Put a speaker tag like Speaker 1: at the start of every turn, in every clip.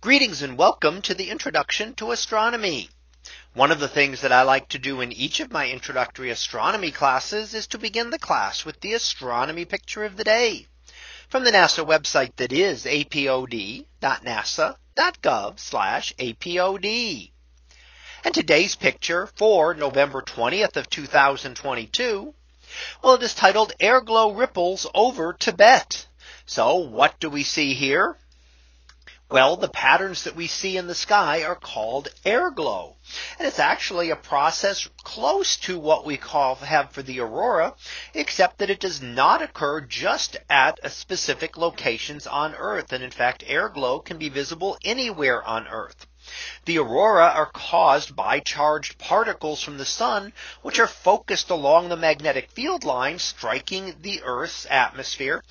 Speaker 1: Greetings and welcome to the introduction to astronomy. One of the things that I like to do in each of my introductory astronomy classes is to begin the class with the astronomy picture of the day from the NASA website that is apod.nasa.gov apod. And today's picture for November 20th of 2022. Well, it is titled Airglow Ripples over Tibet. So what do we see here? Well, the patterns that we see in the sky are called airglow. And it's actually a process close to what we call have for the aurora, except that it does not occur just at specific locations on Earth. And in fact, airglow can be visible anywhere on Earth. The aurora are caused by charged particles from the sun, which are focused along the magnetic field line, striking the Earth's atmosphere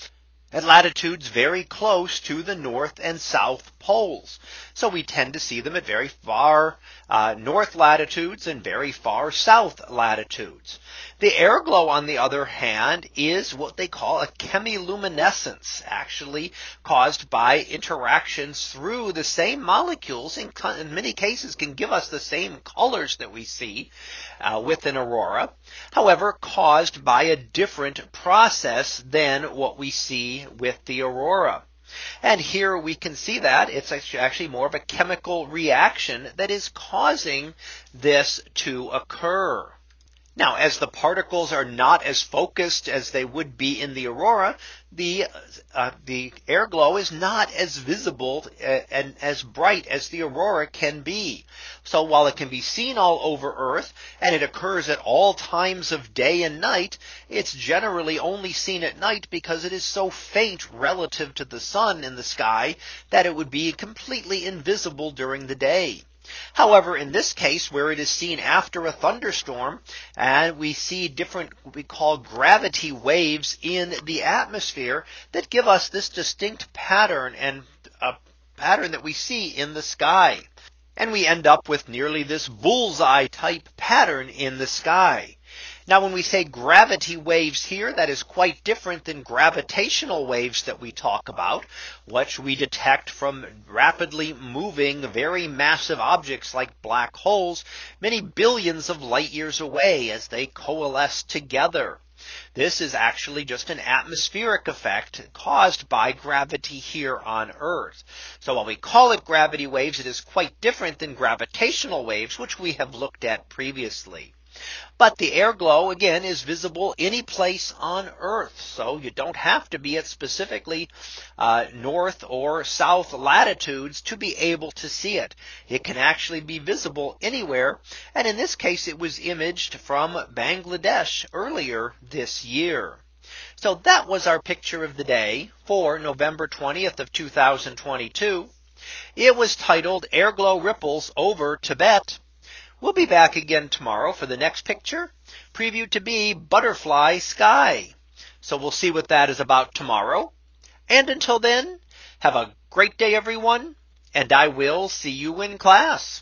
Speaker 1: at latitudes very close to the north and south poles. So we tend to see them at very far uh, north latitudes and very far south latitudes. The air glow, on the other hand, is what they call a chemiluminescence, actually caused by interactions through the same molecules, in, in many cases can give us the same colors that we see uh, with an aurora, however, caused by a different process than what we see with the aurora. And here we can see that it's actually more of a chemical reaction that is causing this to occur. Now, as the particles are not as focused as they would be in the aurora, the uh, the air glow is not as visible uh, and as bright as the aurora can be. So while it can be seen all over Earth and it occurs at all times of day and night, it's generally only seen at night because it is so faint relative to the sun in the sky that it would be completely invisible during the day. However, in this case, where it is seen after a thunderstorm, and we see different what we call gravity waves in the atmosphere that give us this distinct pattern and a pattern that we see in the sky. And we end up with nearly this bullseye type pattern in the sky. Now, when we say gravity waves here, that is quite different than gravitational waves that we talk about, which we detect from rapidly moving very massive objects like black holes, many billions of light years away as they coalesce together. This is actually just an atmospheric effect caused by gravity here on Earth. So while we call it gravity waves, it is quite different than gravitational waves, which we have looked at previously. But the air glow again is visible any place on Earth. So you don't have to be at specifically uh, north or south latitudes to be able to see it. It can actually be visible anywhere. And in this case, it was imaged from Bangladesh earlier this year. So that was our picture of the day for November 20th of 2022. It was titled Airglow Ripples over Tibet We'll be back again tomorrow for the next picture, preview to be Butterfly Sky. So we'll see what that is about tomorrow. And until then, have a great day, everyone, and I will see you in class.